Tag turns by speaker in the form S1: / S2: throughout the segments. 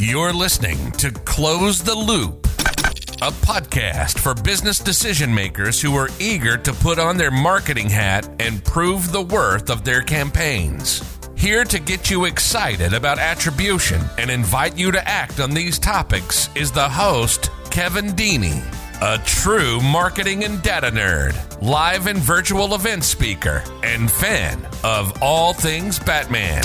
S1: You're listening to Close the Loop, a podcast for business decision makers who are eager to put on their marketing hat and prove the worth of their campaigns. Here to get you excited about attribution and invite you to act on these topics is the host, Kevin Dieny, a true marketing and data nerd, live and virtual event speaker, and fan of all things Batman.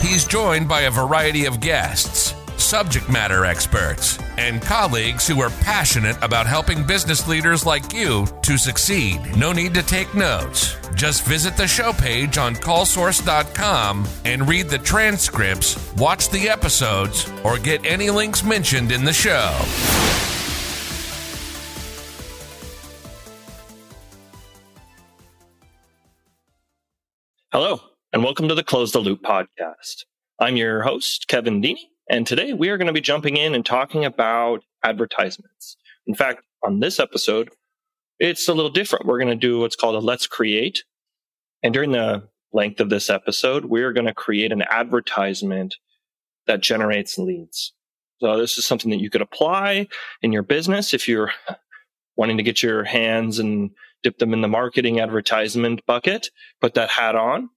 S1: He's joined by a variety of guests, subject matter experts, and colleagues who are passionate about helping business leaders like you to succeed. No need to take notes. Just visit the show page on callsource.com and read the transcripts, watch the episodes, or get any links mentioned in the show.
S2: Hello, and welcome to the Close the Loop podcast. I'm your host, Kevin Dieny, and today we are going to be jumping in and talking about advertisements. In fact, on this episode, it's a little different. We're going to do what's called a Let's Create. And during the length of this episode, we're going to create an advertisement that generates leads. So this is something that you could apply in your business if you're wanting to get your hands and dip them in the marketing advertisement bucket, put that hat on.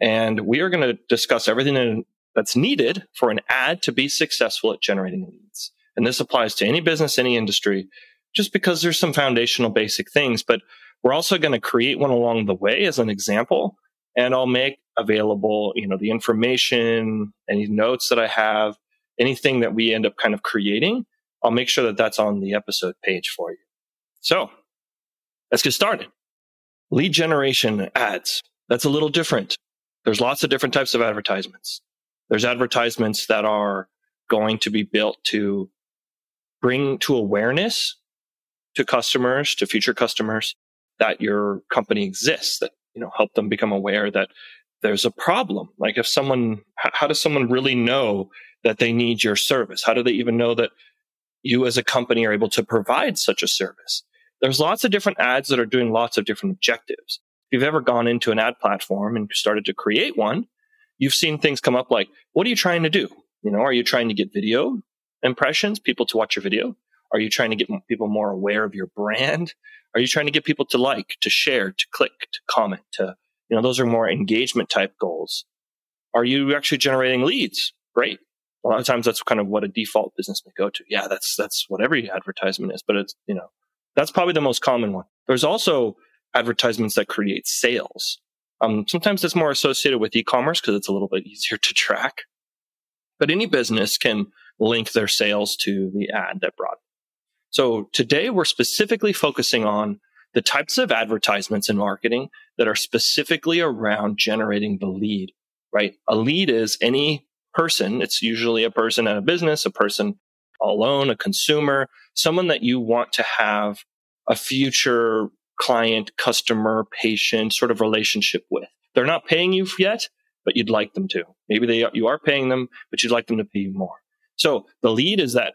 S2: And we are going to discuss everything that's needed for an ad to be successful at generating leads. And this applies to any business, any industry, just because there's some foundational basic things, but we're also going to create one along the way as an example. And I'll make available, you know, the information, any notes that I have, anything that we end up kind of creating. I'll make sure that that's on the episode page for you. So let's get started. Lead generation ads. That's a little different. There's lots of different types of advertisements. There's advertisements that are going to be built to bring to awareness to customers, to future customers that your company exists, that, you know, help them become aware that there's a problem. Like if someone, how does someone really know that they need your service? How do they even know that you as a company are able to provide such a service? There's lots of different ads that are doing lots of different objectives. If you've ever gone into an ad platform and started to create one, you've seen things come up like, what are you trying to do? You know, are you trying to get video impressions, people to watch your video? Are you trying to get people more aware of your brand? Are you trying to get people to like, to share, to click, to comment, to, you know, those are more engagement type goals. Are you actually generating leads? Great. A lot of times that's kind of what a default business may go to. Yeah, that's, that's what every advertisement is, but it's, you know, that's probably the most common one. There's also advertisements that create sales. Um, sometimes it's more associated with e-commerce because it's a little bit easier to track. But any business can link their sales to the ad that brought. It. So today we're specifically focusing on the types of advertisements and marketing that are specifically around generating the lead, right? A lead is any person. It's usually a person at a business, a person alone, a consumer, someone that you want to have a future client, customer, patient sort of relationship with. They're not paying you yet, but you'd like them to. Maybe they you are paying them, but you'd like them to pay you more. So the lead is that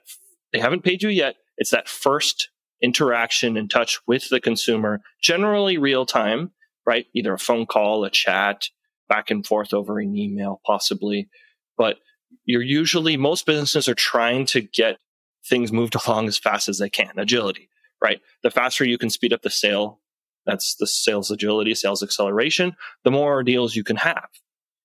S2: they haven't paid you yet. It's that first interaction and touch with the consumer, generally real time, right? Either a phone call, a chat, back and forth over an email, possibly. But you're usually, most businesses are trying to get things moved along as fast as they can, agility right? The faster you can speed up the sale, that's the sales agility, sales acceleration, the more deals you can have.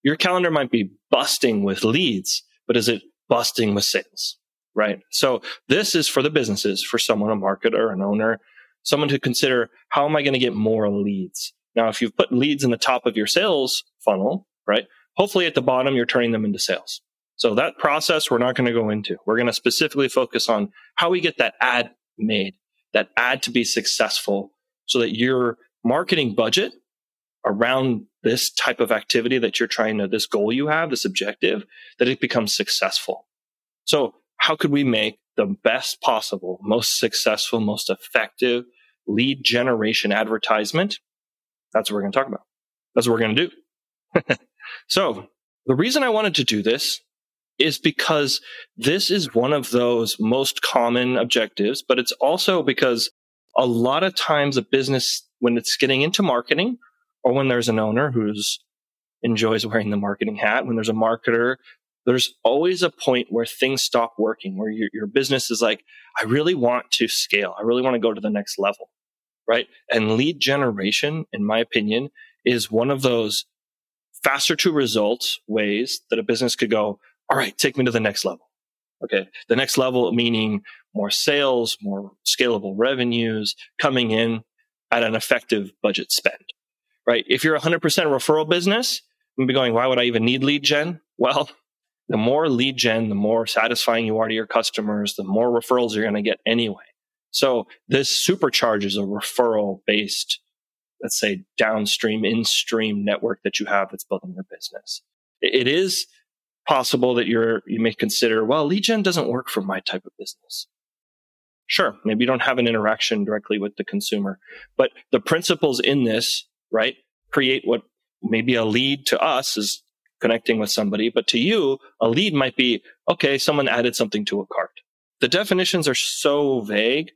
S2: Your calendar might be busting with leads, but is it busting with sales? Right. So this is for the businesses, for someone, a marketer, an owner, someone to consider how am I going to get more leads? Now, if you've put leads in the top of your sales funnel, right? Hopefully at the bottom, you're turning them into sales. So that process we're not going to go into. We're going to specifically focus on how we get that ad made that ad to be successful so that your marketing budget around this type of activity that you're trying to, this goal you have, this objective, that it becomes successful. So how could we make the best possible, most successful, most effective lead generation advertisement? That's what we're going to talk about. That's what we're going to do. so the reason I wanted to do this is because this is one of those most common objectives, but it's also because a lot of times a business, when it's getting into marketing or when there's an owner who's enjoys wearing the marketing hat, when there's a marketer there's always a point where things stop working, where your, your business is like, I really want to scale. I really want to go to the next level. Right. And lead generation, in my opinion, is one of those faster to results ways that a business could go, all right, take me to the next level. Okay. The next level meaning more sales, more scalable revenues coming in at an effective budget spend, right? If you're 100% referral business, you'd be going, why would I even need lead gen? Well, the more lead gen, the more satisfying you are to your customers, the more referrals you're going to get anyway. So this supercharges a referral based, let's say downstream, in-stream network that you have that's building your business. It is possible that you're, you may consider, well, lead gen doesn't work for my type of business. Sure. Maybe you don't have an interaction directly with the consumer, but the principles in this, right, create what maybe a lead to us is connecting with somebody, but to you, a lead might be, okay, someone added something to a cart. The definitions are so vague,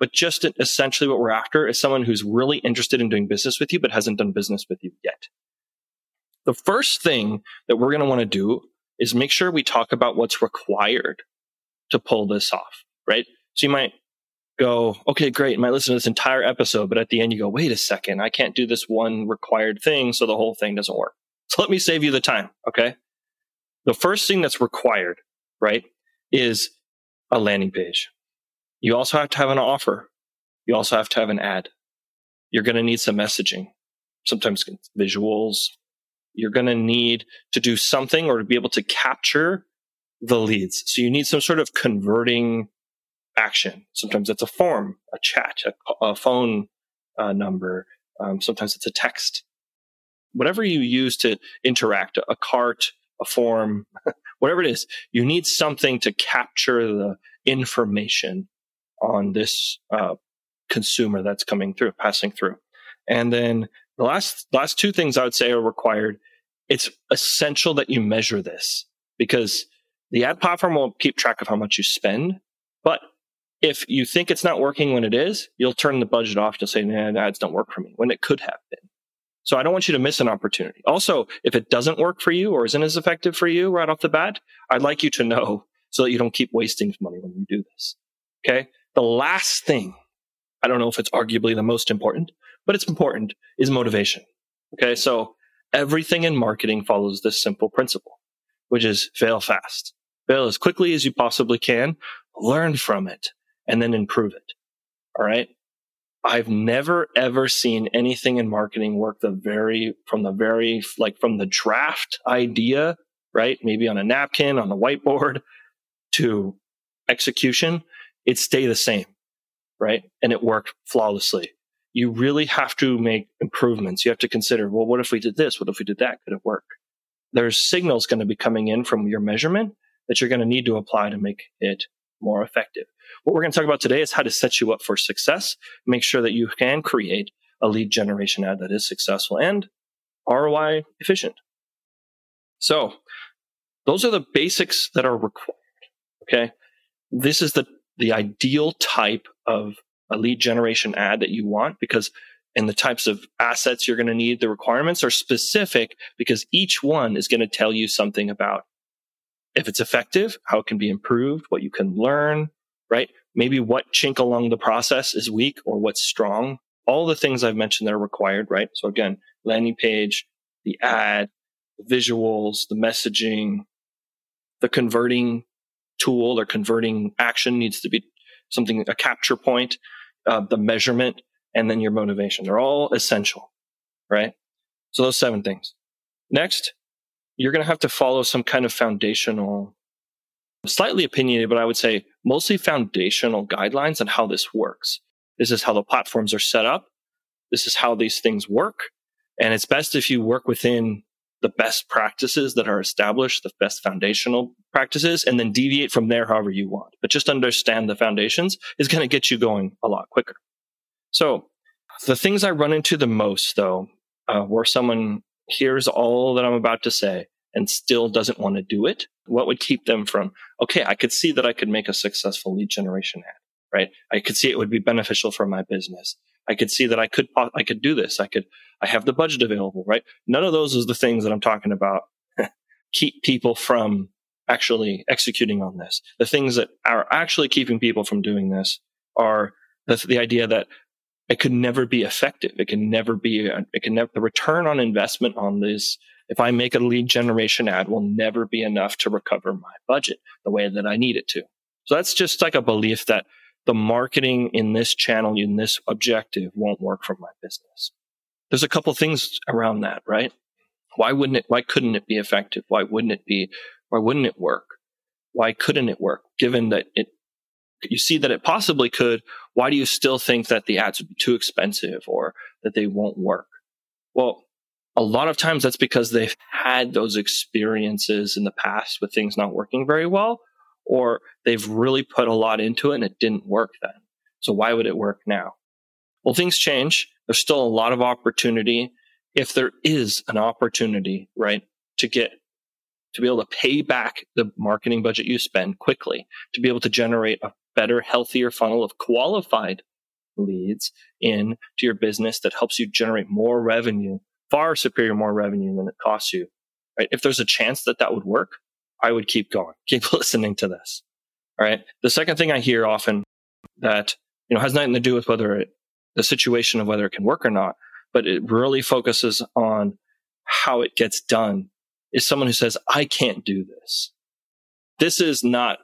S2: but just essentially what we're after is someone who's really interested in doing business with you, but hasn't done business with you yet. The first thing that we're going to want to do is make sure we talk about what's required to pull this off, right? So you might go, okay, great. You might listen to this entire episode, but at the end you go, wait a second, I can't do this one required thing. So the whole thing doesn't work. So let me save you the time. Okay. The first thing that's required, right, is a landing page. You also have to have an offer. You also have to have an ad. You're going to need some messaging, sometimes visuals. You're going to need to do something or to be able to capture the leads. So you need some sort of converting action. Sometimes it's a form, a chat, a, a phone uh, number. Um, sometimes it's a text whatever you use to interact, a cart, a form, whatever it is, you need something to capture the information on this uh, consumer that's coming through, passing through. And then the last last two things I would say are required. It's essential that you measure this because the ad platform will keep track of how much you spend. But if you think it's not working when it is, you'll turn the budget off to say, nah, ads don't work for me when it could have been. So I don't want you to miss an opportunity. Also, if it doesn't work for you or isn't as effective for you right off the bat, I'd like you to know so that you don't keep wasting money when you do this. Okay. The last thing, I don't know if it's arguably the most important, but it's important is motivation. Okay. So everything in marketing follows this simple principle, which is fail fast, fail as quickly as you possibly can, learn from it and then improve it. All right. I've never ever seen anything in marketing work the very from the very like from the draft idea, right? Maybe on a napkin, on a whiteboard to execution, it stay the same, right? And it worked flawlessly. You really have to make improvements. You have to consider, well, what if we did this? What if we did that? Could it work? There's signals going to be coming in from your measurement that you're going to need to apply to make it more effective. What we're going to talk about today is how to set you up for success, make sure that you can create a lead generation ad that is successful and ROI efficient. So those are the basics that are required. Okay. This is the, the ideal type of a lead generation ad that you want because and the types of assets you're going to need, the requirements are specific because each one is going to tell you something about if it's effective, how it can be improved, what you can learn, right? Maybe what chink along the process is weak or what's strong. All the things I've mentioned that are required, right? So again, landing page, the ad, the visuals, the messaging, the converting tool or converting action needs to be something, a capture point, uh, the measurement, and then your motivation. They're all essential, right? So those seven things. Next, you're going to have to follow some kind of foundational, slightly opinionated, but I would say mostly foundational guidelines on how this works. This is how the platforms are set up. This is how these things work. And it's best if you work within the best practices that are established, the best foundational practices, and then deviate from there however you want. But just understand the foundations is going to get you going a lot quicker. So the things I run into the most though, uh, where someone hears all that I'm about to say and still doesn't want to do it, what would keep them from, okay, I could see that I could make a successful lead generation ad, right? I could see it would be beneficial for my business. I could see that I could, I could do this. I could, I have the budget available, right? None of those is the things that I'm talking about keep people from actually executing on this. The things that are actually keeping people from doing this are the, the idea that it could never be effective. It can never be, it can never, the return on investment on this, if I make a lead generation ad will never be enough to recover my budget the way that I need it to. So that's just like a belief that the marketing in this channel, in this objective won't work for my business. There's a couple things around that, right? Why wouldn't it, why couldn't it be effective? Why wouldn't it be, why wouldn't it work? Why couldn't it work? Given that it, you see that it possibly could, why do you still think that the ads would be too expensive or that they won't work? Well, a lot of times that's because they've had those experiences in the past with things not working very well, or they've really put a lot into it and it didn't work then. So why would it work now? Well, things change. There's still a lot of opportunity. If there is an opportunity, right, to get to be able to pay back the marketing budget you spend quickly, to be able to generate a better, healthier funnel of qualified leads in to your business that helps you generate more revenue, far superior more revenue than it costs you. Right? If there's a chance that that would work, I would keep going, keep listening to this. All right. The second thing I hear often that, you know, has nothing to do with whether it, the situation of whether it can work or not, but it really focuses on how it gets done is someone who says, I can't do this. This is not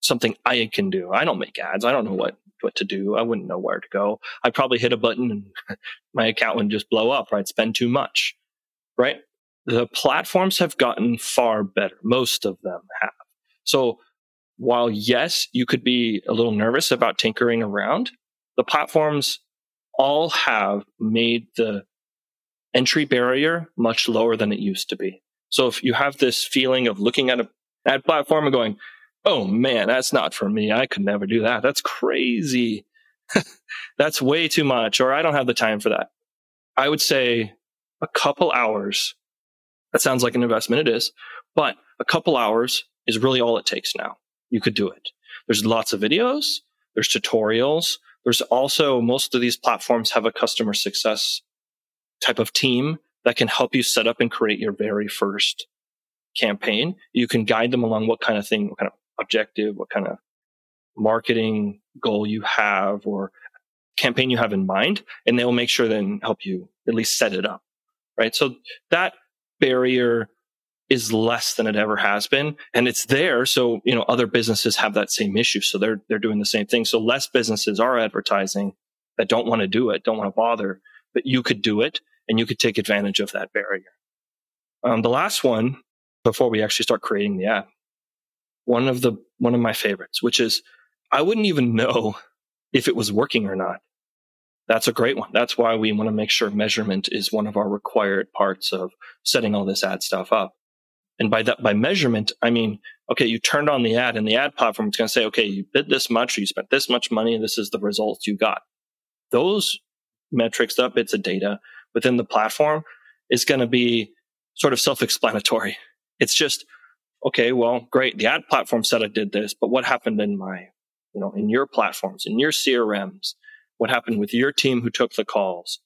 S2: something I can do. I don't make ads. I don't know what, what to do. I wouldn't know where to go. I'd probably hit a button and my account would just blow up, right? Spend too much, right? The platforms have gotten far better. Most of them have. So while yes, you could be a little nervous about tinkering around, the platforms all have made the entry barrier much lower than it used to be. So if you have this feeling of looking at a ad platform and going, oh man, that's not for me. I could never do that. That's crazy. that's way too much, or I don't have the time for that. I would say a couple hours. That sounds like an investment. It is, but a couple hours is really all it takes now. You could do it. There's lots of videos. There's tutorials. There's also most of these platforms have a customer success type of team that can help you set up and create your very first campaign. You can guide them along what kind of thing, what kind of objective, what kind of marketing goal you have or campaign you have in mind, and they will make sure then help you at least set it up. Right. So that barrier is less than it ever has been and it's there so you know other businesses have that same issue so they're they're doing the same thing so less businesses are advertising that don't want to do it don't want to bother but you could do it and you could take advantage of that barrier. Um, the last one, before we actually start creating the app, one of the one of my favorites, which is I wouldn't even know if it was working or not. That's a great one. That's why we want to make sure measurement is one of our required parts of setting all this ad stuff up. And by that, by measurement, I mean, okay, you turned on the ad and the ad platform is going to say, okay, you bid this much, you spent this much money, and this is the results you got. Those metrics, that bits of data within the platform is going to be sort of self-explanatory. It's just, okay, well, great. The ad platform said I did this, but what happened in my, you know, in your platforms, in your CRMs? What happened with your team who took the calls?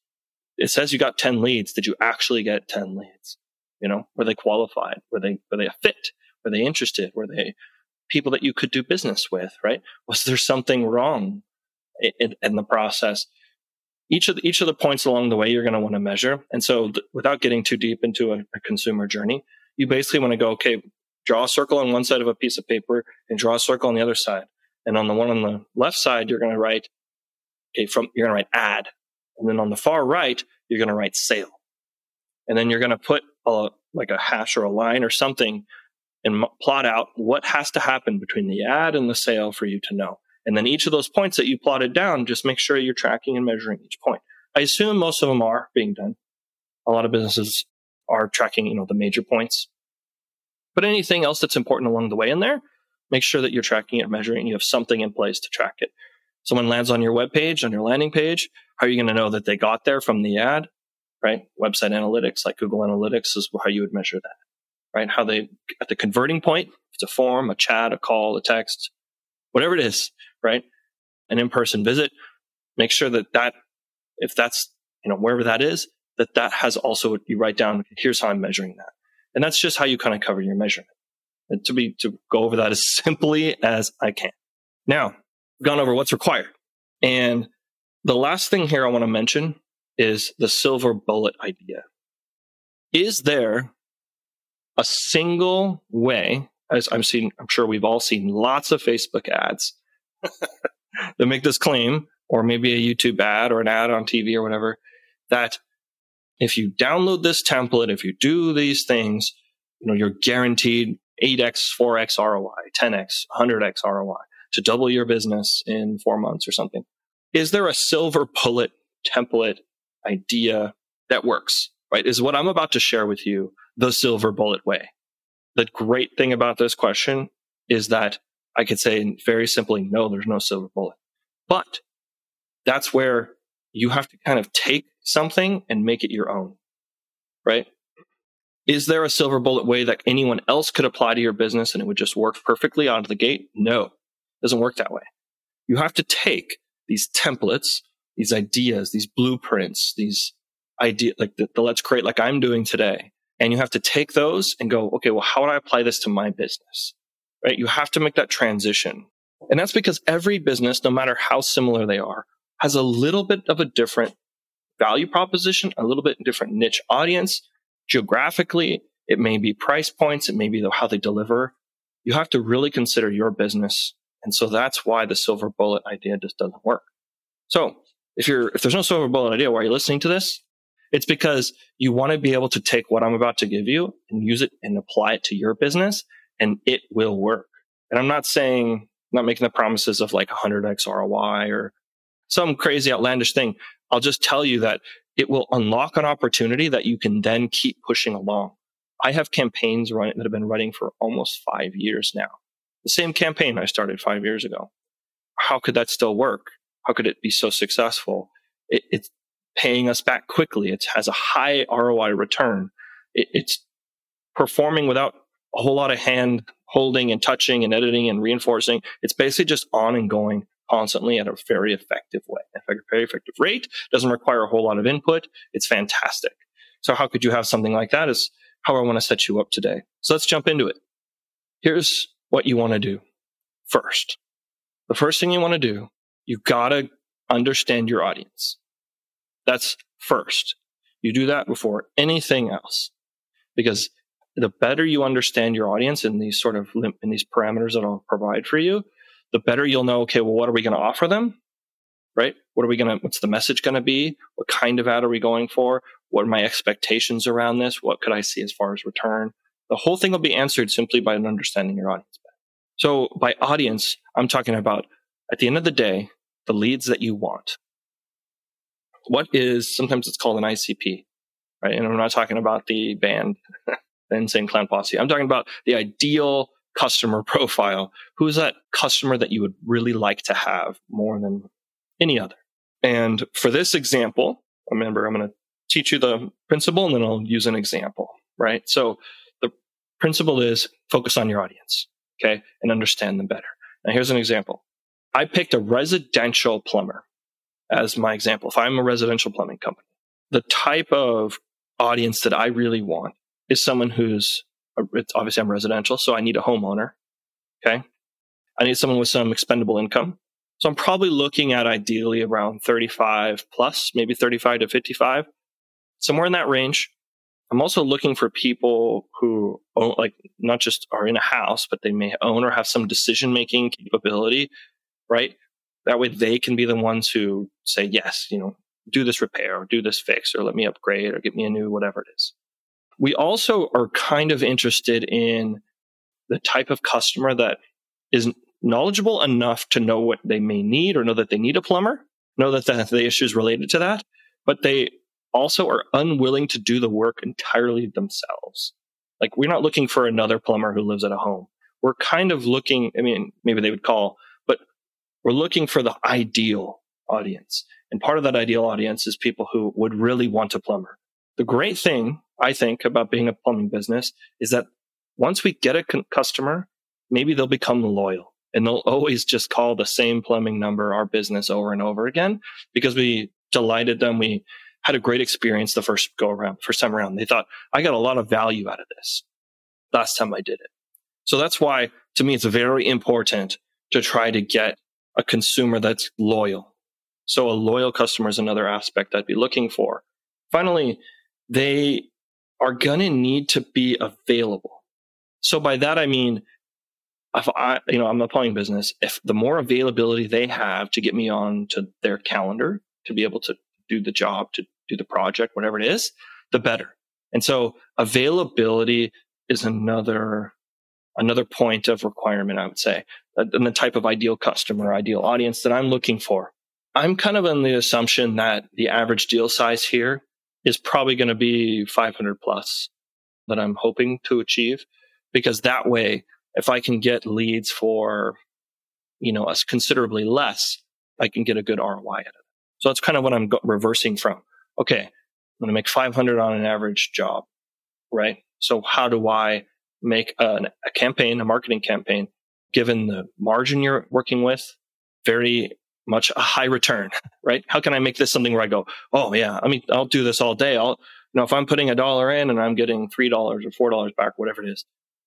S2: It says you got 10 leads. Did you actually get 10 leads? You know, were they qualified? Were they, were they a fit? Were they interested? Were they people that you could do business with, right? Was there something wrong in, in the process? each of the, each of the points along the way you're going to want to measure. And so, th- without getting too deep into a, a consumer journey, you basically want to go, okay, draw a circle on one side of a piece of paper and draw a circle on the other side. And on the one on the left side, you're going to write, from you're going to write ad, and then on the far right, you're going to write sale, and then you're going to put a, like a hash or a line or something and plot out what has to happen between the ad and the sale for you to know. And then each of those points that you plotted down, just make sure you're tracking and measuring each point. I assume most of them are being done. A lot of businesses are tracking, you know, the major points. But anything else that's important along the way in there, make sure that you're tracking it, measuring, you have something in place to track it. Someone lands on your web page, on your landing page, how are you going to know that they got there from the ad? Right? Website analytics, like Google Analytics, is how you would measure that. Right? How they at the converting point, it's a form, a chat, a call, a text, whatever it is, right? An in-person visit, make sure that that, if that's, you know, wherever that is, that that has also, you write down, here's how I'm measuring that. And that's just how you kind of cover your measurement. And to be to go over that as simply as I can. Now, gone over what's required. And the last thing here I want to mention is the silver bullet idea. Is there a single way, as I'm seeing, I'm sure we've all seen lots of Facebook ads that make this claim, or maybe a YouTube ad or an ad on TV or whatever, that if you download this template, if you do these things, you know, you're guaranteed 8x, 4x ROI, 10x, 100x ROI to double your business in four months or something. Is there a silver bullet template idea that works? Right? Is what I'm about to share with you the silver bullet way. The great thing about this question is that I could say very simply, no, there's no silver bullet. But that's where you have to kind of take something and make it your own, right? Is there a silver bullet way that anyone else could apply to your business and it would just work perfectly out of the gate? No, doesn't work that way. You have to take these templates, these ideas, these blueprints, these idea, like the, the let's create like I'm doing today. And you have to take those and go, okay, well, how would I apply this to my business? Right? You have to make that transition. And that's because every business, no matter how similar they are, has a little bit of a different value proposition, a little bit different niche audience. Geographically, it may be price points, it may be how they deliver. You have to really consider your business. And so that's why the silver bullet idea just doesn't work. So if you're, if there's no silver bullet idea, why are you listening to this? It's because you want to be able to take what I'm about to give you and use it and apply it to your business and it will work. And I'm not saying, not making the promises of like 100x ROI or some crazy outlandish thing. I'll just tell you that it will unlock an opportunity that you can then keep pushing along. I have campaigns running that have been running for almost five years now. The same campaign I started five years ago. How could that still work? How could it be so successful? It, it's paying us back quickly. It has a high ROI return. It, it's performing without a whole lot of hand holding and touching and editing and reinforcing. It's basically just on and going constantly at a very effective way, a very effective rate, doesn't require a whole lot of input. It's fantastic. So how could you have something like that is how I want to set you up today. So let's jump into it. Here's what you want to do first. The first thing you want to do, you gotta understand your audience. That's first. You do that before anything else because the better you understand your audience in these sort of in these parameters that I'll provide for you, the better you'll know, okay, well, what are we going to offer them? Right? What are we going to, what's the message going to be? What kind of ad are we going for? What are my expectations around this? What could I see as far as return? The whole thing will be answered simply by understanding your audience. So by audience, I'm talking about at the end of the day, the leads that you want. What is, sometimes it's called an ICP, right? And I'm not talking about the band, the Insane Clown Posse. I'm talking about the ideal customer profile. Who is that customer that you would really like to have more than any other? And for this example, remember, I'm going to teach you the principle and then I'll use an example, right? So principle is focus on your audience, okay, and understand them better. Now, here's an example. I picked a residential plumber as my example. If I'm a residential plumbing company, the type of audience that I really want is someone who's obviously I'm residential, so I need a homeowner. Okay. I need someone with some expendable income. So I'm probably looking at ideally around 35 plus, maybe 35 to 55, somewhere in that range. I'm also looking for people who own, like, not just are in a house, but they may own or have some decision making capability, right? That way they can be the ones who say, yes, you know, do this repair or do this fix or let me upgrade or get me a new whatever it is. We also are kind of interested in the type of customer that is knowledgeable enough to know what they may need or know that they need a plumber, know that the, the issues related to that, but they also are unwilling to do the work entirely themselves. Like we're not looking for another plumber who lives at a home. We're kind of looking, I mean, maybe they would call, but we're looking for the ideal audience. And part of that ideal audience is people who would really want a plumber. The great thing I think about being a plumbing business is that once we get a customer, maybe they'll become loyal and they'll always just call the same plumbing number, our business over and over again because we delighted them. We had a great experience the first go around, first time around. They thought, I got a lot of value out of this last time I did it. So that's why to me, it's very important to try to get a consumer that's loyal. So a loyal customer is another aspect I'd be looking for. Finally, they are going to need to be available. So by that, I mean, if I, you know, I'm a plumbing business, if the more availability they have to get me on to their calendar to be able to do the job, to do the project, whatever it is, the better. And so availability is another another point of requirement, I would say, uh, and the type of ideal customer, ideal audience that I'm looking for. I'm kind of on the assumption that the average deal size here is probably going to be 500 plus that I'm hoping to achieve because that way, if I can get leads for, you know, us considerably less, I can get a good ROI at it. So that's kind of what I'm go- reversing from. Okay. I'm going to make 500 on an average job, right? So how do I make a, a campaign, a marketing campaign, given the margin you're working with, very much a high return, right? How can I make this something where I go, oh yeah, I mean, I'll do this all day. I'll, you know, if I'm putting a dollar in and I'm getting three dollars or four dollars back, whatever it is,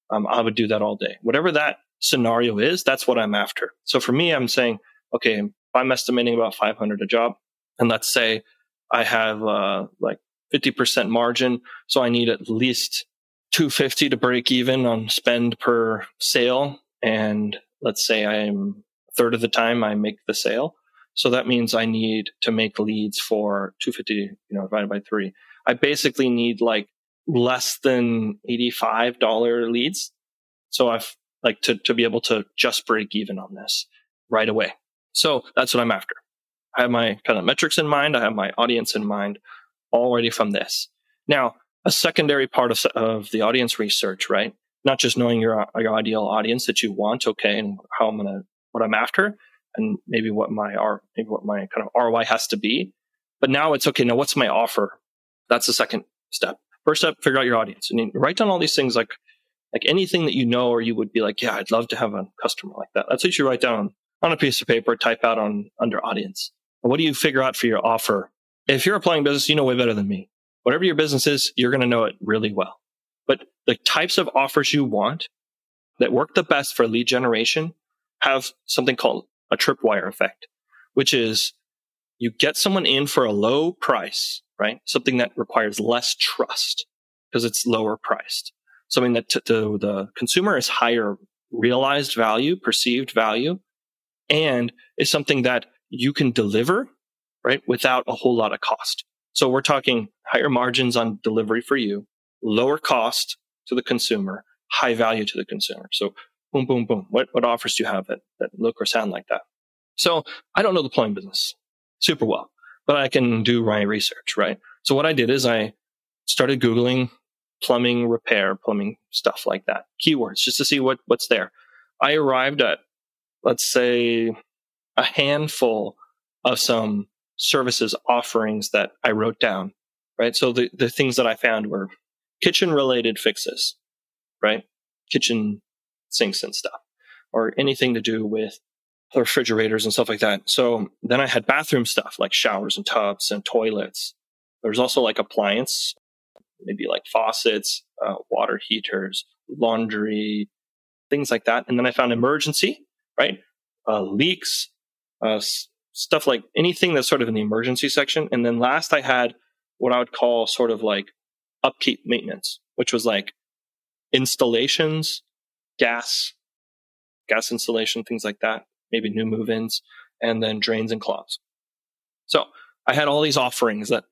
S2: um, I would do that all day. Whatever that scenario is, that's what I'm after. So for me, I'm saying, okay, I'm estimating about 500 a job, and let's say I have uh, like 50% margin, so I need at least 250 to break even on spend per sale. And let's say I'm a third of the time I make the sale. So that means I need to make leads for 250, you know, divided by three. I basically need like less than $85 leads. So I've like to, to be able to just break even on this right away. So that's what I'm after. I have my kind of metrics in mind. I have my audience in mind already from this. Now, a secondary part of, of the audience research, right? Not just knowing your, your ideal audience that you want, okay, and how I'm gonna, what I'm after, and maybe what my R, maybe what my kind of ROI has to be. But now it's okay. Now what's my offer? That's the second step. First step, figure out your audience and you write down all these things like, like anything that you know, or you would be like, yeah, I'd love to have a customer like that. That's what you write down on a piece of paper, type out on under audience. What do you figure out for your offer? If you're applying business, you know way better than me whatever your business is, you're going to know it really well. But the types of offers you want that work the best for lead generation have something called a tripwire effect, which is you get someone in for a low price, right? Something that requires less trust because it's lower priced. Something that to, to the consumer is higher realized value, perceived value, and is something that you can deliver, right? Without a whole lot of cost. So we're talking higher margins on delivery for you, lower cost to the consumer, high value to the consumer. So boom, boom, boom. What, what offers do you have that, that look or sound like that? So I don't know the plumbing business super well, but I can do my research, right? So what I did is I started Googling plumbing repair, plumbing stuff like that, keywords just to see what, what's there. I arrived at, let's say, a handful of some services offerings that I wrote down, right? So the, the things that I found were kitchen related fixes, right? Kitchen sinks and stuff, or anything to do with refrigerators and stuff like that. So then I had bathroom stuff like showers and tubs and toilets. There's also like appliance, maybe like faucets, uh, water heaters, laundry, things like that. And then I found emergency, right? Uh, leaks, uh, stuff like anything that's sort of in the emergency section. And then last I had what I would call sort of like upkeep maintenance, which was like installations, gas, gas installation, things like that, maybe new move ins, and then drains and clogs. So I had all these offerings that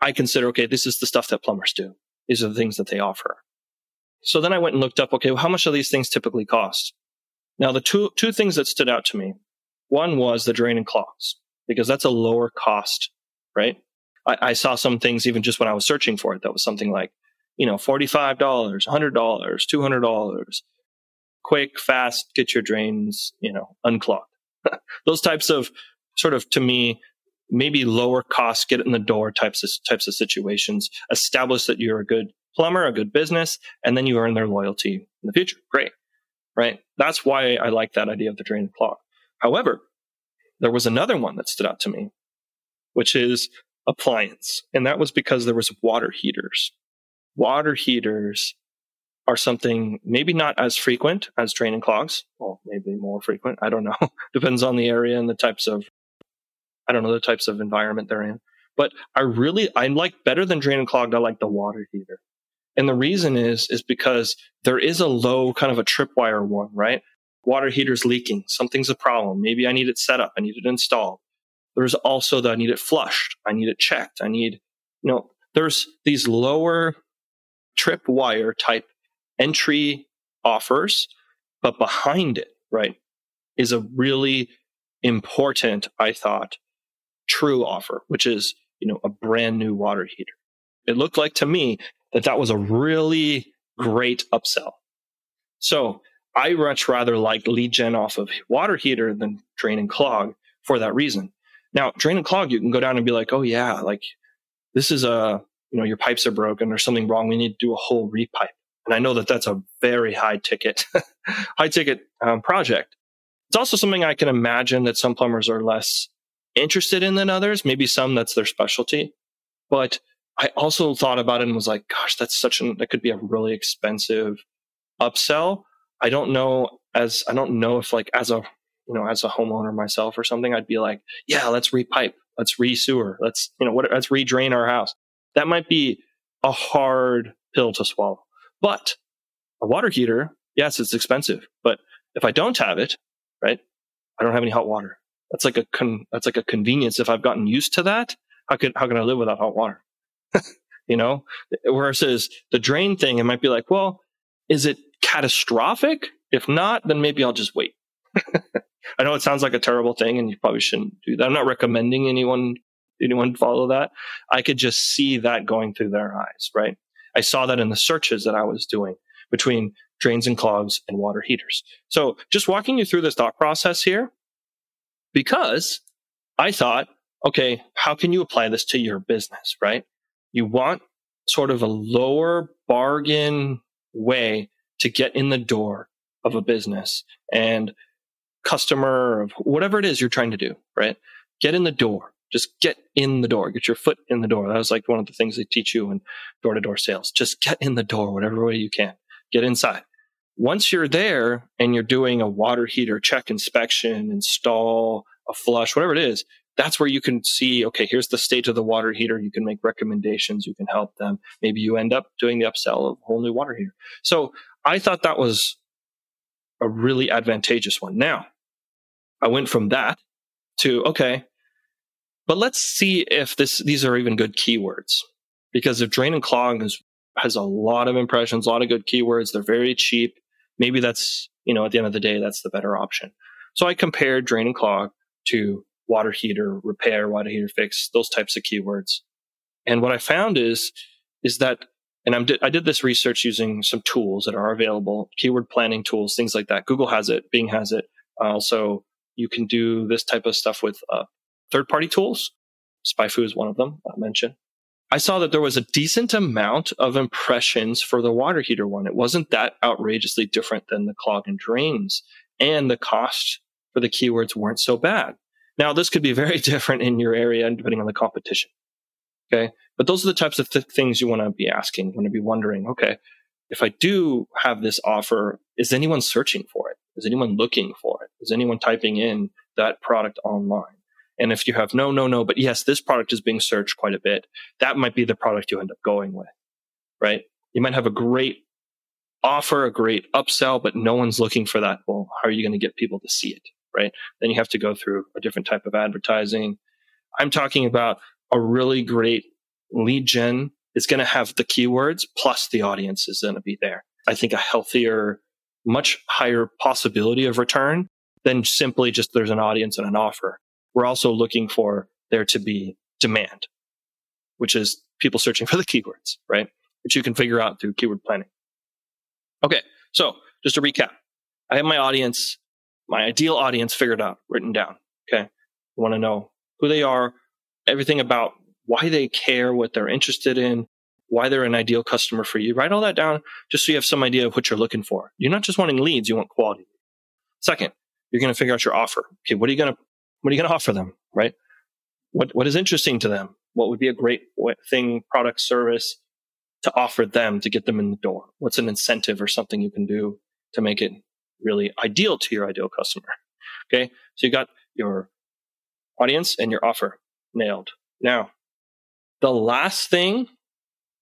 S2: I consider, okay, this is the stuff that plumbers do. These are the things that they offer. So then I went and looked up, okay, well, how much do these things typically cost? Now, the two, two things that stood out to me one was the drain and clogs, because that's a lower cost, right? I, I, saw some things even just when I was searching for it that was something like, you know, $45, $100, $200, quick, fast, get your drains, you know, unclogged. Those types of sort of, to me, maybe lower cost, get it in the door types of, types of situations, establish that you're a good plumber, a good business, and then you earn their loyalty in the future. Great. Right. That's why I like that idea of the drain and clog. However, there was another one that stood out to me, which is appliance. And that was because there was water heaters. Water heaters are something maybe not as frequent as drain and clogs. Well, maybe more frequent. I don't know. Depends on the area and the types of, I don't know, the types of environment they're in. But I really, I like better than drain and clogged. I like the water heater. And the reason is, is because there is a low kind of a tripwire one, right? Water heater's leaking. Something's a problem. Maybe I need it set up. I need it installed. There's also that I need it flushed. I need it checked. I need, you know, there's these lower trip wire type entry offers, but behind it, right, is a really important, I thought, true offer, which is, you know, a brand new water heater. It looked like to me that that was a really great upsell. So I much rather like lead gen off of water heater than drain and clog for that reason. Now, drain and clog, you can go down and be like, oh yeah, like this is a, you know, your pipes are broken or something wrong. We need to do a whole repipe. And I know that that's a very high ticket, high ticket um, project. It's also something I can imagine that some plumbers are less interested in than others. Maybe some that's their specialty. But I also thought about it and was like, gosh, that's such an, that could be a really expensive upsell. I don't know as, I don't know if like as a, you know, as a homeowner myself or something, I'd be like, yeah, let's repipe, let's re-sewer, let's, you know, what, let's re-drain our house. That might be a hard pill to swallow. But a water heater, yes, it's expensive. But if I don't have it, right, I don't have any hot water. That's like a con- that's like a convenience. If I've gotten used to that, how could how can I live without hot water? you know, versus the drain thing, it might be like, well, is it catastrophic? If not, then maybe I'll just wait. I know it sounds like a terrible thing, and you probably shouldn't do that. I'm not recommending anyone anyone follow that. I could just see that going through their eyes, right? I saw that in the searches that I was doing between drains and clogs and water heaters. So just walking you through this thought process here, because I thought, okay, how can you apply this to your business, right? You want sort of a lower bargain way to get in the door of a business and customer of whatever it is you're trying to do, right? Get in the door. Just get in the door, get your foot in the door. That was like one of the things they teach you in door to door sales. Just get in the door, whatever way you can. Get inside. Once you're there and you're doing a water heater check inspection, install a flush, whatever it is, that's where you can see, okay, here's the state of the water heater. You can make recommendations. You can help them. Maybe you end up doing the upsell of a whole new water heater. So I thought that was a really advantageous one. Now, I went from that to, okay, but let's see if this these are even good keywords. Because if drain and clog is, has a lot of impressions, a lot of good keywords, they're very cheap. Maybe that's, you know, at the end of the day, that's the better option. So I compared drain and clog to water heater repair, water heater fix, those types of keywords. And what I found is, is that, and I'm, I did this research using some tools that are available, keyword planning tools, things like that. Google has it, Bing has it. Also, you can do this type of stuff with uh, third party tools. SpyFu is one of them, I mentioned. I saw that there was a decent amount of impressions for the water heater one. It wasn't that outrageously different than the clog and drains, and the cost for the keywords weren't so bad. Now, this could be very different in your area depending on the competition. Okay. But those are the types of th- things you want to be asking, you want to be wondering, okay, if I do have this offer, is anyone searching for it? Is anyone looking for it? Is anyone typing in that product online? And if you have no, no, no, but yes, this product is being searched quite a bit, that might be the product you end up going with, right? You might have a great offer, a great upsell, but no one's looking for that. Well, how are you going to get people to see it, right? Then you have to go through a different type of advertising. I'm talking about a really great lead gen is going to have the keywords plus the audience is going to be there. I think a healthier, much higher possibility of return than simply just there's an audience and an offer we're also looking for there to be demand, which is people searching for the keywords, right? Which you can figure out through keyword planning. Okay. So just to recap, I have my audience, my ideal audience figured out, written down. Okay. I want to know who they are, everything about why they care, what they're interested in, why they're an ideal customer for you. Write all that down just so you have some idea of what you're looking for. You're not just wanting leads, you want quality. Second, you're going to figure out your offer. Okay. What are you going to what are you going to offer them, right? What, what is interesting to them? What would be a great thing, product, service to offer them to get them in the door? What's an incentive or something you can do to make it really ideal to your ideal customer? Okay. So you got your audience and your offer nailed. Now, the last thing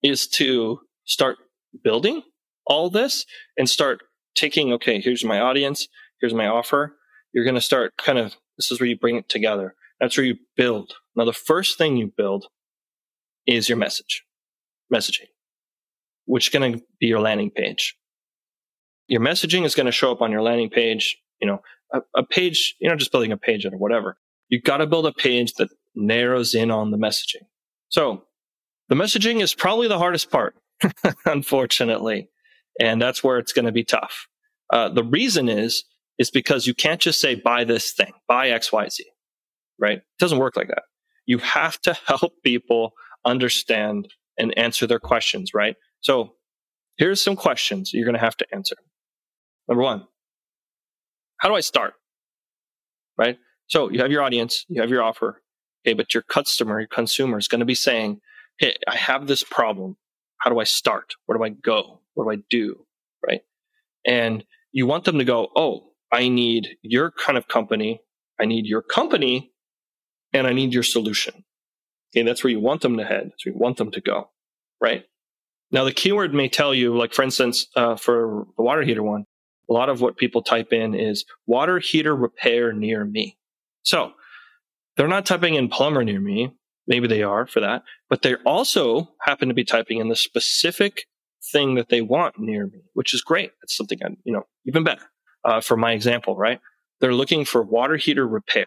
S2: is to start building all this and start taking, okay, here's my audience, here's my offer. You're going to start kind of, this is where you bring it together. That's where you build. Now, the first thing you build is your message, messaging, which is going to be your landing page. Your messaging is going to show up on your landing page, you know, a, a page, you're not just building a page or whatever. You've got to build a page that narrows in on the messaging. So the messaging is probably the hardest part, unfortunately. And that's where it's going to be tough. Uh, the reason is, is because you can't just say, buy this thing, buy XYZ, right? It doesn't work like that. You have to help people understand and answer their questions, right? So here's some questions you're going to have to answer. Number one, how do I start? Right? So you have your audience, you have your offer. Okay, but your customer, your consumer is going to be saying, Hey, I have this problem. How do I start? Where do I go? What do I do? Right. And you want them to go, Oh, I need your kind of company. I need your company and I need your solution. Okay. That's where you want them to head. That's where you want them to go. Right. Now the keyword may tell you, like for instance, uh, for the water heater one, a lot of what people type in is water heater repair near me. So they're not typing in plumber near me. Maybe they are for that, but they also happen to be typing in the specific thing that they want near me, which is great. That's something I, you know, even better. Uh, for my example, right? They're looking for water heater repair.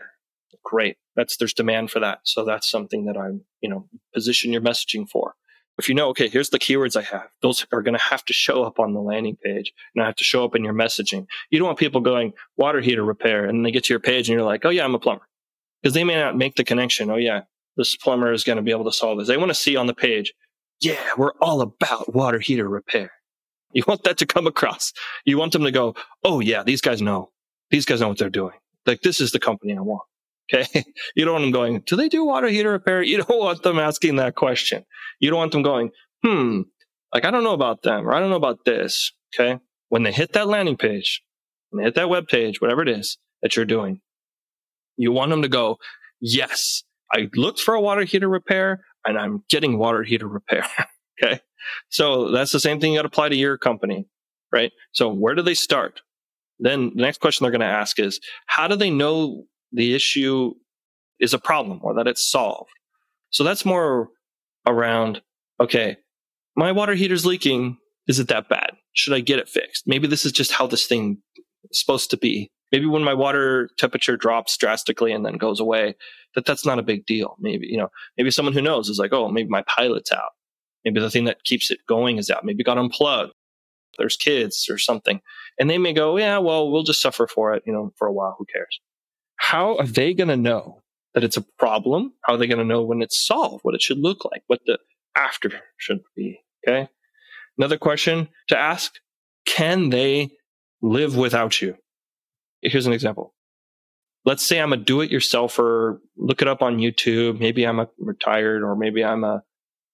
S2: Great. That's, there's demand for that. So that's something that I'm, you know, position your messaging for. If you know, okay, here's the keywords I have. Those are going to have to show up on the landing page and I have to show up in your messaging. You don't want people going water heater repair and they get to your page and you're like, oh yeah, I'm a plumber. Because they may not make the connection. Oh yeah, this plumber is going to be able to solve this. They want to see on the page, yeah, we're all about water heater repair. You want that to come across. You want them to go, oh yeah, these guys know. These guys know what they're doing. Like this is the company I want. Okay. You don't want them going, do they do water heater repair? You don't want them asking that question. You don't want them going, hmm, like I don't know about them or I don't know about this. Okay. When they hit that landing page, when they hit that web page, whatever it is that you're doing, you want them to go, yes, I looked for a water heater repair and I'm getting water heater repair. okay. So that's the same thing you got to apply to your company, right? So where do they start? Then the next question they're going to ask is, how do they know the issue is a problem or that it's solved? So that's more around, okay, my water heater's leaking. Is it that bad? Should I get it fixed? Maybe this is just how this thing is supposed to be. Maybe when my water temperature drops drastically and then goes away, that that's not a big deal. Maybe, you know, maybe someone who knows is like, oh, maybe my pilot's out. Maybe the thing that keeps it going is out. Maybe got unplugged. There's kids or something. And they may go, yeah, well, we'll just suffer for it, you know, for a while. Who cares? How are they going to know that it's a problem? How are they going to know when it's solved, what it should look like, what the after should be? Okay. Another question to ask Can they live without you? Here's an example let's say I'm a do it yourselfer, look it up on YouTube. Maybe I'm a retired or maybe I'm a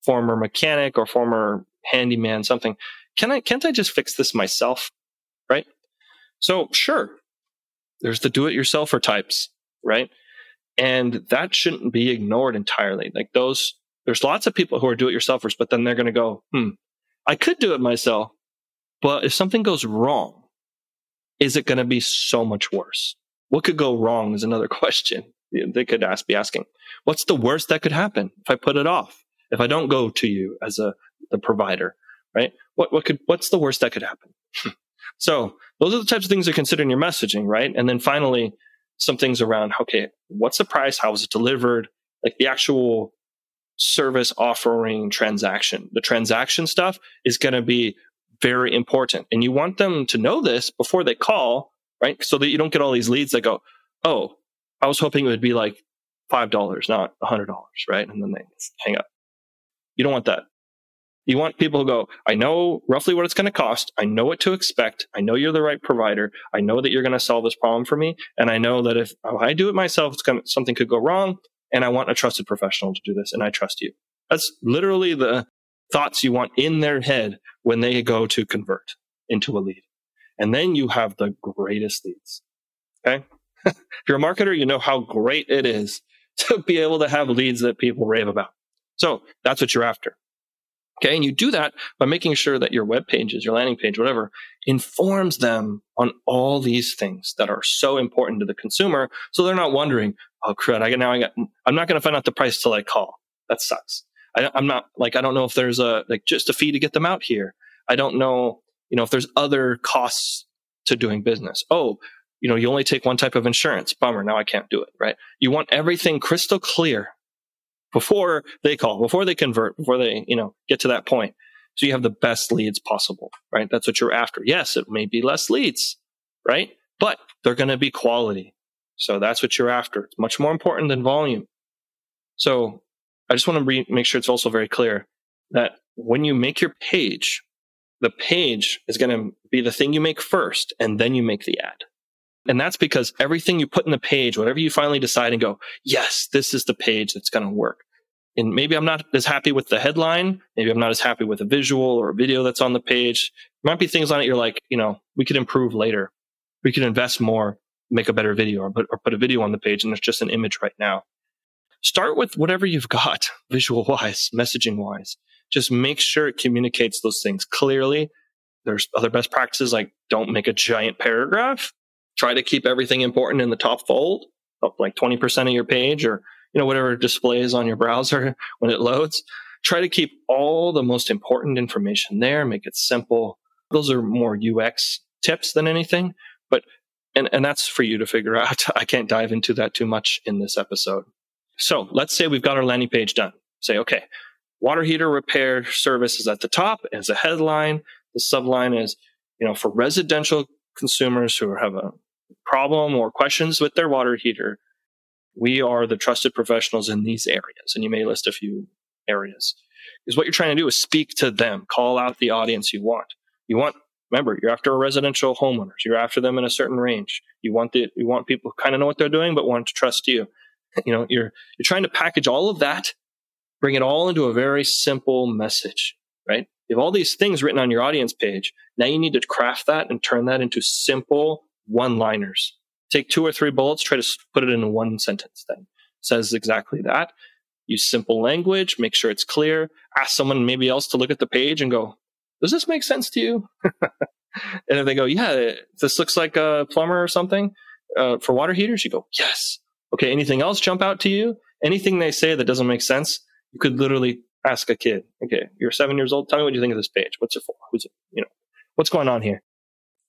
S2: former mechanic or former handyman, something. Can I, can't I just fix this myself? Right. So sure, there's the do it yourselfer types, right? And that shouldn't be ignored entirely. Like those, there's lots of people who are do it yourselfers, but then they're going to go, hmm, I could do it myself, but if something goes wrong, is it going to be so much worse? What could go wrong is another question they could ask, be asking. What's the worst that could happen if I put it off? If I don't go to you as a the provider, right? What what could what's the worst that could happen? So those are the types of things to consider in your messaging, right? And then finally, some things around okay, what's the price? How was it delivered? Like the actual service offering transaction. The transaction stuff is going to be very important. And you want them to know this before they call right? So that you don't get all these leads that go, oh, I was hoping it would be like $5, not $100, right? And then they hang up. You don't want that. You want people to go, I know roughly what it's going to cost. I know what to expect. I know you're the right provider. I know that you're going to solve this problem for me. And I know that if, if I do it myself, it's going to, something could go wrong. And I want a trusted professional to do this. And I trust you. That's literally the thoughts you want in their head when they go to convert into a lead. And then you have the greatest leads. Okay. if you're a marketer, you know how great it is to be able to have leads that people rave about. So that's what you're after. Okay. And you do that by making sure that your web pages, your landing page, whatever, informs them on all these things that are so important to the consumer. So they're not wondering, oh, crud, I get now I got, I'm not going to find out the price till I call. That sucks. I, I'm not like, I don't know if there's a, like just a fee to get them out here. I don't know, you know, if there's other costs to doing business. Oh, you know, you only take one type of insurance. Bummer. Now I can't do it. Right. You want everything crystal clear before they call, before they convert, before they, you know, get to that point. So you have the best leads possible, right? That's what you're after. Yes, it may be less leads, right? But they're going to be quality. So that's what you're after. It's much more important than volume. So I just want to re- make sure it's also very clear that when you make your page, the page is going to be the thing you make first and then you make the ad. And that's because everything you put in the page, whatever you finally decide and go, yes, this is the page that's going to work. And maybe I'm not as happy with the headline. Maybe I'm not as happy with a visual or a video that's on the page. There might be things on it you're like, you know, we could improve later. We could invest more, make a better video or put, or put a video on the page and there's just an image right now. Start with whatever you've got visual wise, messaging wise. Just make sure it communicates those things clearly. There's other best practices like don't make a giant paragraph try to keep everything important in the top fold, up like 20% of your page or, you know, whatever displays on your browser when it loads. Try to keep all the most important information there, make it simple. Those are more UX tips than anything, but, and, and that's for you to figure out. I can't dive into that too much in this episode. So let's say we've got our landing page done. Say, okay, water heater repair service is at the top as a headline. The subline is, you know, for residential consumers who have a problem or questions with their water heater, we are the trusted professionals in these areas. And you may list a few areas. Because what you're trying to do is speak to them, call out the audience you want. You want, remember, you're after residential homeowners. You're after them in a certain range. You want the, you want people who kind of know what they're doing, but want to trust you. You know, you're, you're trying to package all of that, bring it all into a very simple message, right? You have all these things written on your audience page. Now you need to craft that and turn that into simple one liners. Take two or three bullets, try to put it in one sentence then. Says exactly that. Use simple language, make sure it's clear. Ask someone maybe else to look at the page and go, does this make sense to you? and if they go, yeah, this looks like a plumber or something uh, for water heaters, you go, yes. Okay, anything else jump out to you? Anything they say that doesn't make sense, you could literally ask a kid, okay, you're seven years old. Tell me what you think of this page. What's it for? Who's it? You know, what's going on here?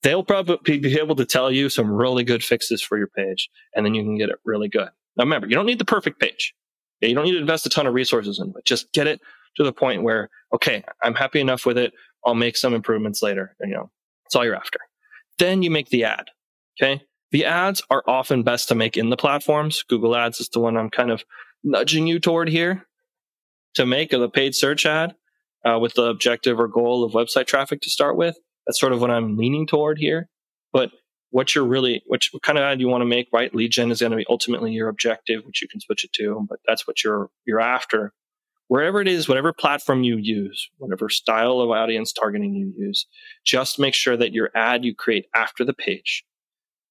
S2: They'll probably be able to tell you some really good fixes for your page, and then you can get it really good. Now, remember, you don't need the perfect page. You don't need to invest a ton of resources in it. Just get it to the point where, okay, I'm happy enough with it. I'll make some improvements later. And, you know, that's all you're after. Then you make the ad. Okay. The ads are often best to make in the platforms. Google Ads is the one I'm kind of nudging you toward here to make a paid search ad uh, with the objective or goal of website traffic to start with. That's sort of what I'm leaning toward here. But what you're really, what, what kind of ad you want to make, right? Lead gen is going to be ultimately your objective, which you can switch it to, but that's what you're, you're after. Wherever it is, whatever platform you use, whatever style of audience targeting you use, just make sure that your ad you create after the page.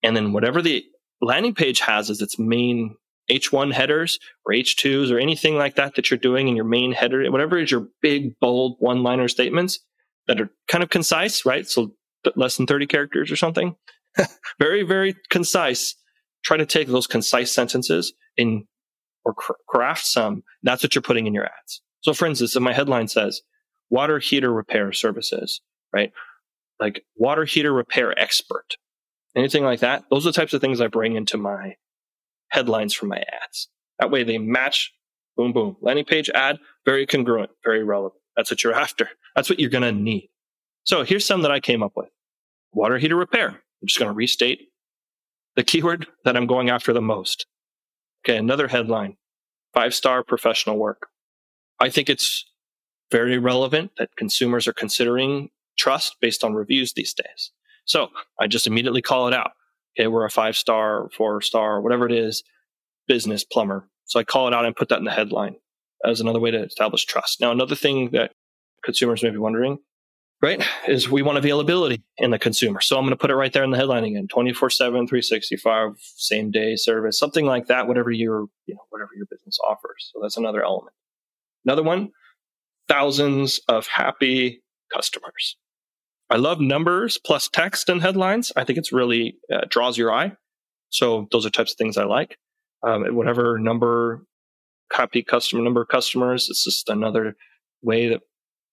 S2: And then whatever the landing page has as its main H1 headers or H2s or anything like that that you're doing in your main header, whatever is your big, bold one liner statements that are kind of concise, right? So less than 30 characters or something. very, very concise. Try to take those concise sentences in or craft some. That's what you're putting in your ads. So for instance, if my headline says water heater repair services, right? Like water heater repair expert, anything like that. Those are the types of things I bring into my headlines for my ads. That way they match, boom, boom. Landing page ad, very congruent, very relevant. That's what you're after. That's what you're going to need. So here's some that I came up with. Water heater repair. I'm just going to restate the keyword that I'm going after the most. Okay. Another headline, five star professional work. I think it's very relevant that consumers are considering trust based on reviews these days. So I just immediately call it out. Okay. We're a five star, four star, whatever it is, business plumber. So I call it out and put that in the headline as another way to establish trust. Now, another thing that consumers may be wondering, right, is we want availability in the consumer. So I'm going to put it right there in the headline again 24 7, 365, same day service, something like that, whatever your, you know, whatever your business offers. So that's another element. Another one, thousands of happy customers. I love numbers plus text and headlines. I think it's really uh, draws your eye. So those are types of things I like. Um, whatever number, happy customer number of customers, it's just another way that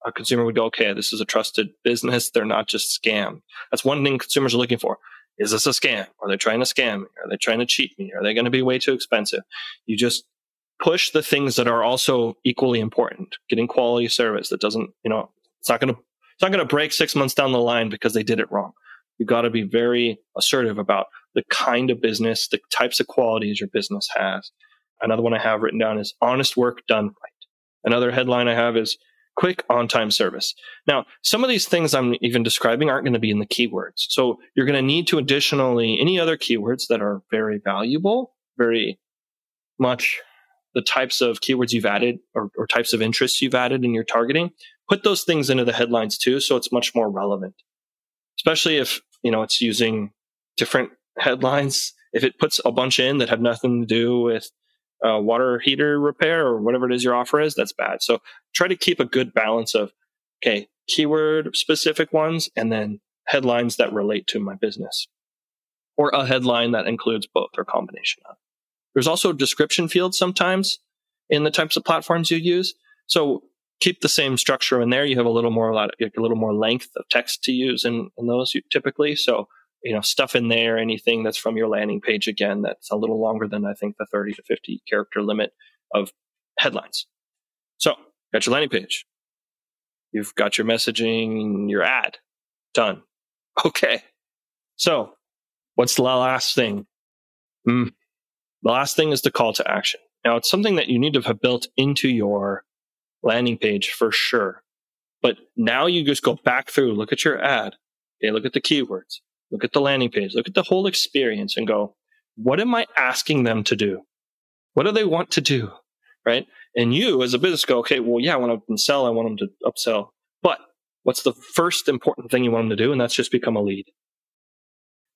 S2: a consumer would go, okay, this is a trusted business. They're not just scam. That's one thing consumers are looking for. Is this a scam? Are they trying to scam me? Are they trying to cheat me? Are they going to be way too expensive? You just push the things that are also equally important. Getting quality service that doesn't, you know, it's not going to, it's not going to break six months down the line because they did it wrong. You've got to be very assertive about the kind of business, the types of qualities your business has. Another one I have written down is honest work done right. Another headline I have is quick on time service. Now, some of these things I'm even describing aren't going to be in the keywords. So you're going to need to additionally any other keywords that are very valuable, very much the types of keywords you've added or, or types of interests you've added in your targeting, put those things into the headlines too. So it's much more relevant, especially if, you know, it's using different headlines. If it puts a bunch in that have nothing to do with uh, water heater repair or whatever it is your offer is, that's bad. So try to keep a good balance of, okay, keyword specific ones and then headlines that relate to my business or a headline that includes both or combination of. There's also description fields sometimes in the types of platforms you use. So keep the same structure in there. You have a little more, a little more length of text to use in, in those typically. So you know stuff in there anything that's from your landing page again that's a little longer than i think the 30 to 50 character limit of headlines. So got your landing page. You've got your messaging your ad. Done. Okay. So what's the last thing? Mm, the last thing is the call to action now it's something that you need to have built into your landing page for sure but now you just go back through look at your ad okay look at the keywords look at the landing page, look at the whole experience and go, what am I asking them to do? What do they want to do? Right. And you as a business go, okay, well, yeah, I want them to sell. I want them to upsell. But what's the first important thing you want them to do? And that's just become a lead.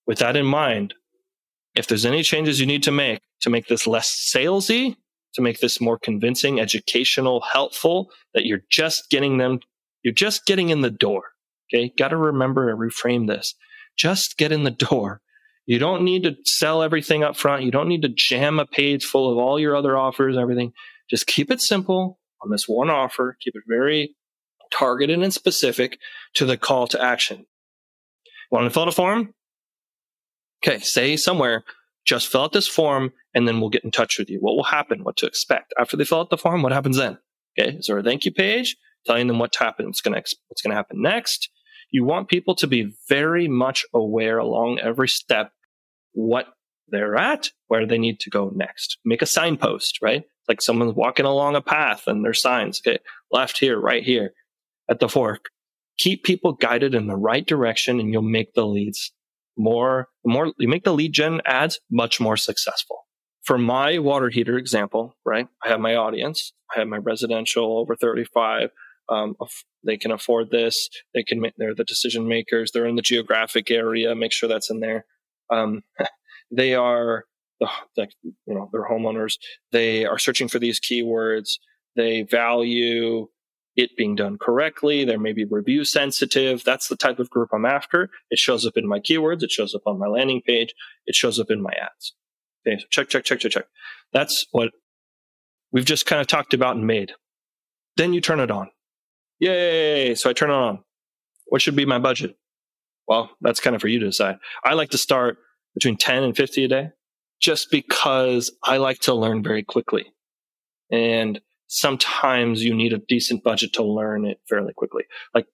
S2: With that in mind, if there's any changes you need to make to make this less salesy, to make this more convincing, educational, helpful, that you're just getting them, you're just getting in the door. Okay. Got to remember and reframe this. Just get in the door. You don't need to sell everything up front. You don't need to jam a page full of all your other offers, everything. Just keep it simple on this one offer. Keep it very targeted and specific to the call to action. Want to fill out a form? Okay, say somewhere, just fill out this form and then we'll get in touch with you. What will happen? What to expect? After they fill out the form, what happens then? Okay, is there a thank you page telling them what to happen? What's going what's going to happen next? you want people to be very much aware along every step what they're at, where they need to go next. Make a signpost, right? Like someone's walking along a path and there's signs, okay, left here, right here at the fork. Keep people guided in the right direction and you'll make the leads more, more, you make the lead gen ads much more successful. For my water heater example, right? I have my audience. I have my residential over 35 um, they can afford this. They can. make, They're the decision makers. They're in the geographic area. Make sure that's in there. Um, they are the, the you know they're homeowners. They are searching for these keywords. They value it being done correctly. There may be review sensitive. That's the type of group I'm after. It shows up in my keywords. It shows up on my landing page. It shows up in my ads. Okay, so check, check, check, check, check. That's what we've just kind of talked about and made. Then you turn it on. Yay! So I turn it on. What should be my budget? Well, that's kind of for you to decide. I like to start between 10 and 50 a day just because I like to learn very quickly. And sometimes you need a decent budget to learn it fairly quickly. Like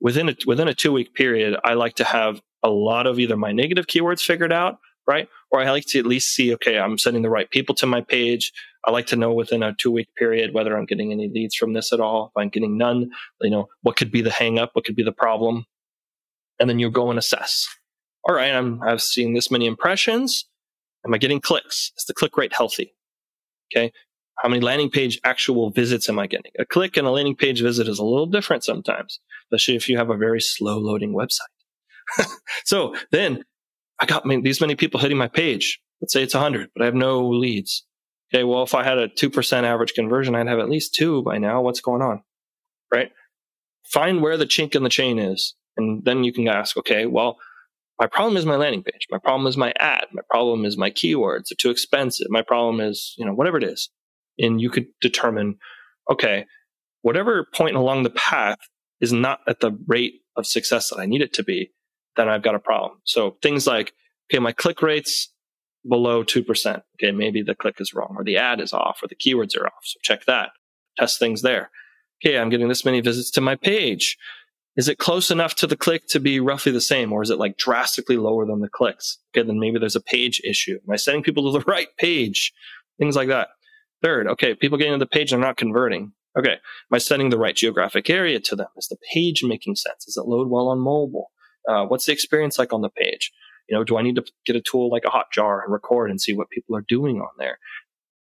S2: within a, within a two week period, I like to have a lot of either my negative keywords figured out, right? Or I like to at least see, okay, I'm sending the right people to my page. I like to know within a two week period whether I'm getting any leads from this at all. If I'm getting none, you know, what could be the hang up? What could be the problem? And then you go and assess. All right, I'm, I've seen this many impressions. Am I getting clicks? Is the click rate healthy? Okay. How many landing page actual visits am I getting? A click and a landing page visit is a little different sometimes, especially if you have a very slow loading website. so then I got these many people hitting my page. Let's say it's 100, but I have no leads. Okay, well, if I had a 2% average conversion, I'd have at least two by now. What's going on? Right? Find where the chink in the chain is. And then you can ask, okay, well, my problem is my landing page. My problem is my ad. My problem is my keywords are too expensive. My problem is, you know, whatever it is. And you could determine, okay, whatever point along the path is not at the rate of success that I need it to be, then I've got a problem. So things like, okay, my click rates below 2%. Okay, maybe the click is wrong or the ad is off or the keywords are off. So check that. Test things there. Okay, I'm getting this many visits to my page. Is it close enough to the click to be roughly the same, or is it like drastically lower than the clicks? Okay, then maybe there's a page issue. Am I sending people to the right page? Things like that. Third, okay, people getting to the page and not converting. Okay, am I sending the right geographic area to them? Is the page making sense? Does it load well on mobile? Uh, what's the experience like on the page? You know, do I need to get a tool like a Hotjar and record and see what people are doing on there?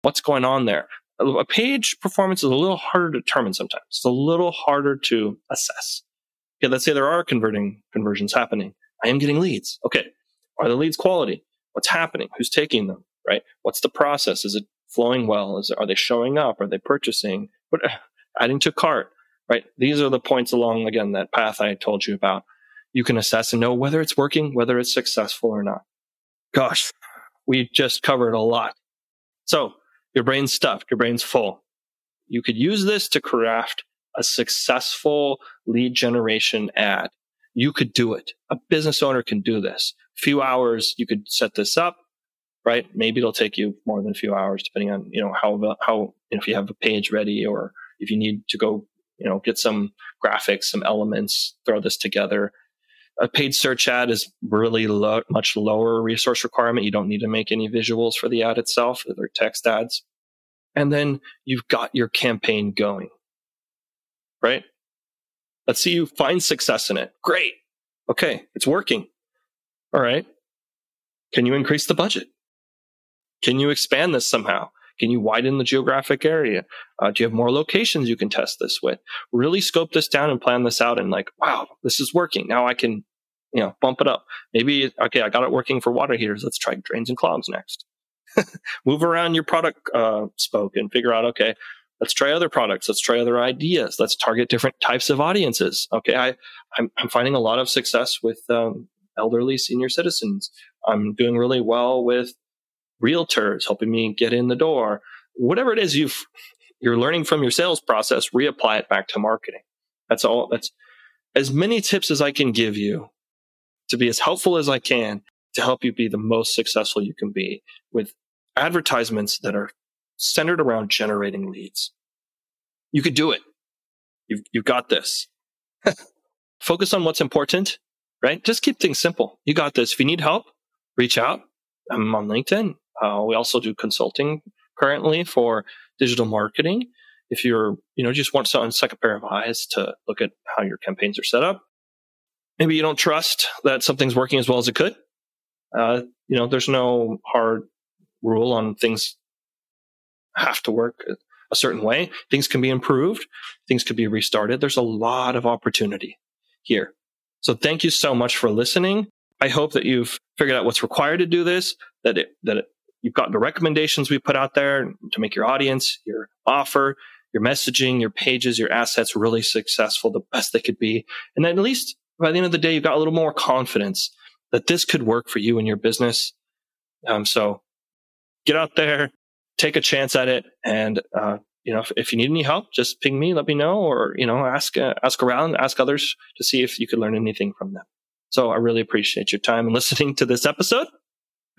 S2: What's going on there? A page performance is a little harder to determine sometimes. It's a little harder to assess okay, let's say there are converting conversions happening. I am getting leads. Okay. Are the leads quality? What's happening? Who's taking them? Right? What's the process? Is it flowing well? Is are they showing up? Are they purchasing? What, adding to cart? Right? These are the points along again that path I told you about. You can assess and know whether it's working, whether it's successful or not. Gosh, we just covered a lot. So your brain's stuffed, your brain's full. You could use this to craft a successful lead generation ad. You could do it. A business owner can do this. Few hours, you could set this up, right? Maybe it'll take you more than a few hours, depending on, you know, how, how, if you have a page ready or if you need to go, you know, get some graphics, some elements, throw this together. A paid search ad is really low, much lower resource requirement. You don't need to make any visuals for the ad itself. They're text ads. And then you've got your campaign going right? Let's see you find success in it. Great. Okay, it's working. All right. Can you increase the budget? Can you expand this somehow? Can you widen the geographic area? Uh, do you have more locations you can test this with? Really scope this down and plan this out and like, wow, this is working. Now I can, you know, bump it up. Maybe, okay, I got it working for water heaters. Let's try drains and clogs next. Move around your product uh, spoke and figure out, okay, let's try other products let's try other ideas let's target different types of audiences okay I, I'm, I'm finding a lot of success with um, elderly senior citizens i'm doing really well with realtors helping me get in the door whatever it is you've you're learning from your sales process reapply it back to marketing that's all that's as many tips as i can give you to be as helpful as i can to help you be the most successful you can be with advertisements that are centered around generating leads. You could do it. You've, you've got this. Focus on what's important, right? Just keep things simple. You got this. If you need help, reach out. I'm on LinkedIn. Uh, we also do consulting currently for digital marketing. If you're, you know, just want a second pair of eyes to look at how your campaigns are set up, maybe you don't trust that something's working as well as it could. Uh, you know, there's no hard rule on things have to work a certain way. Things can be improved. Things could be restarted. There's a lot of opportunity here. So thank you so much for listening. I hope that you've figured out what's required to do this, that it, that it, you've got the recommendations we put out there to make your audience, your offer, your messaging, your pages, your assets really successful, the best they could be. And then at least by the end of the day, you've got a little more confidence that this could work for you and your business. Um, so get out there, take a chance at it. And, uh, you know, if, if, you need any help, just ping me, let me know, or, you know, ask, uh, ask around, ask others to see if you could learn anything from them. So I really appreciate your time and listening to this episode.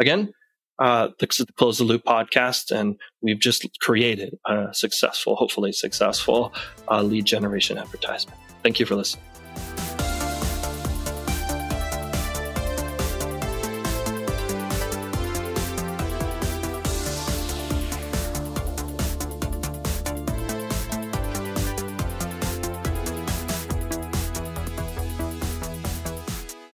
S2: Again, uh, is the Close the Loop podcast, and we've just created a successful, hopefully successful uh, lead generation advertisement. Thank you for listening.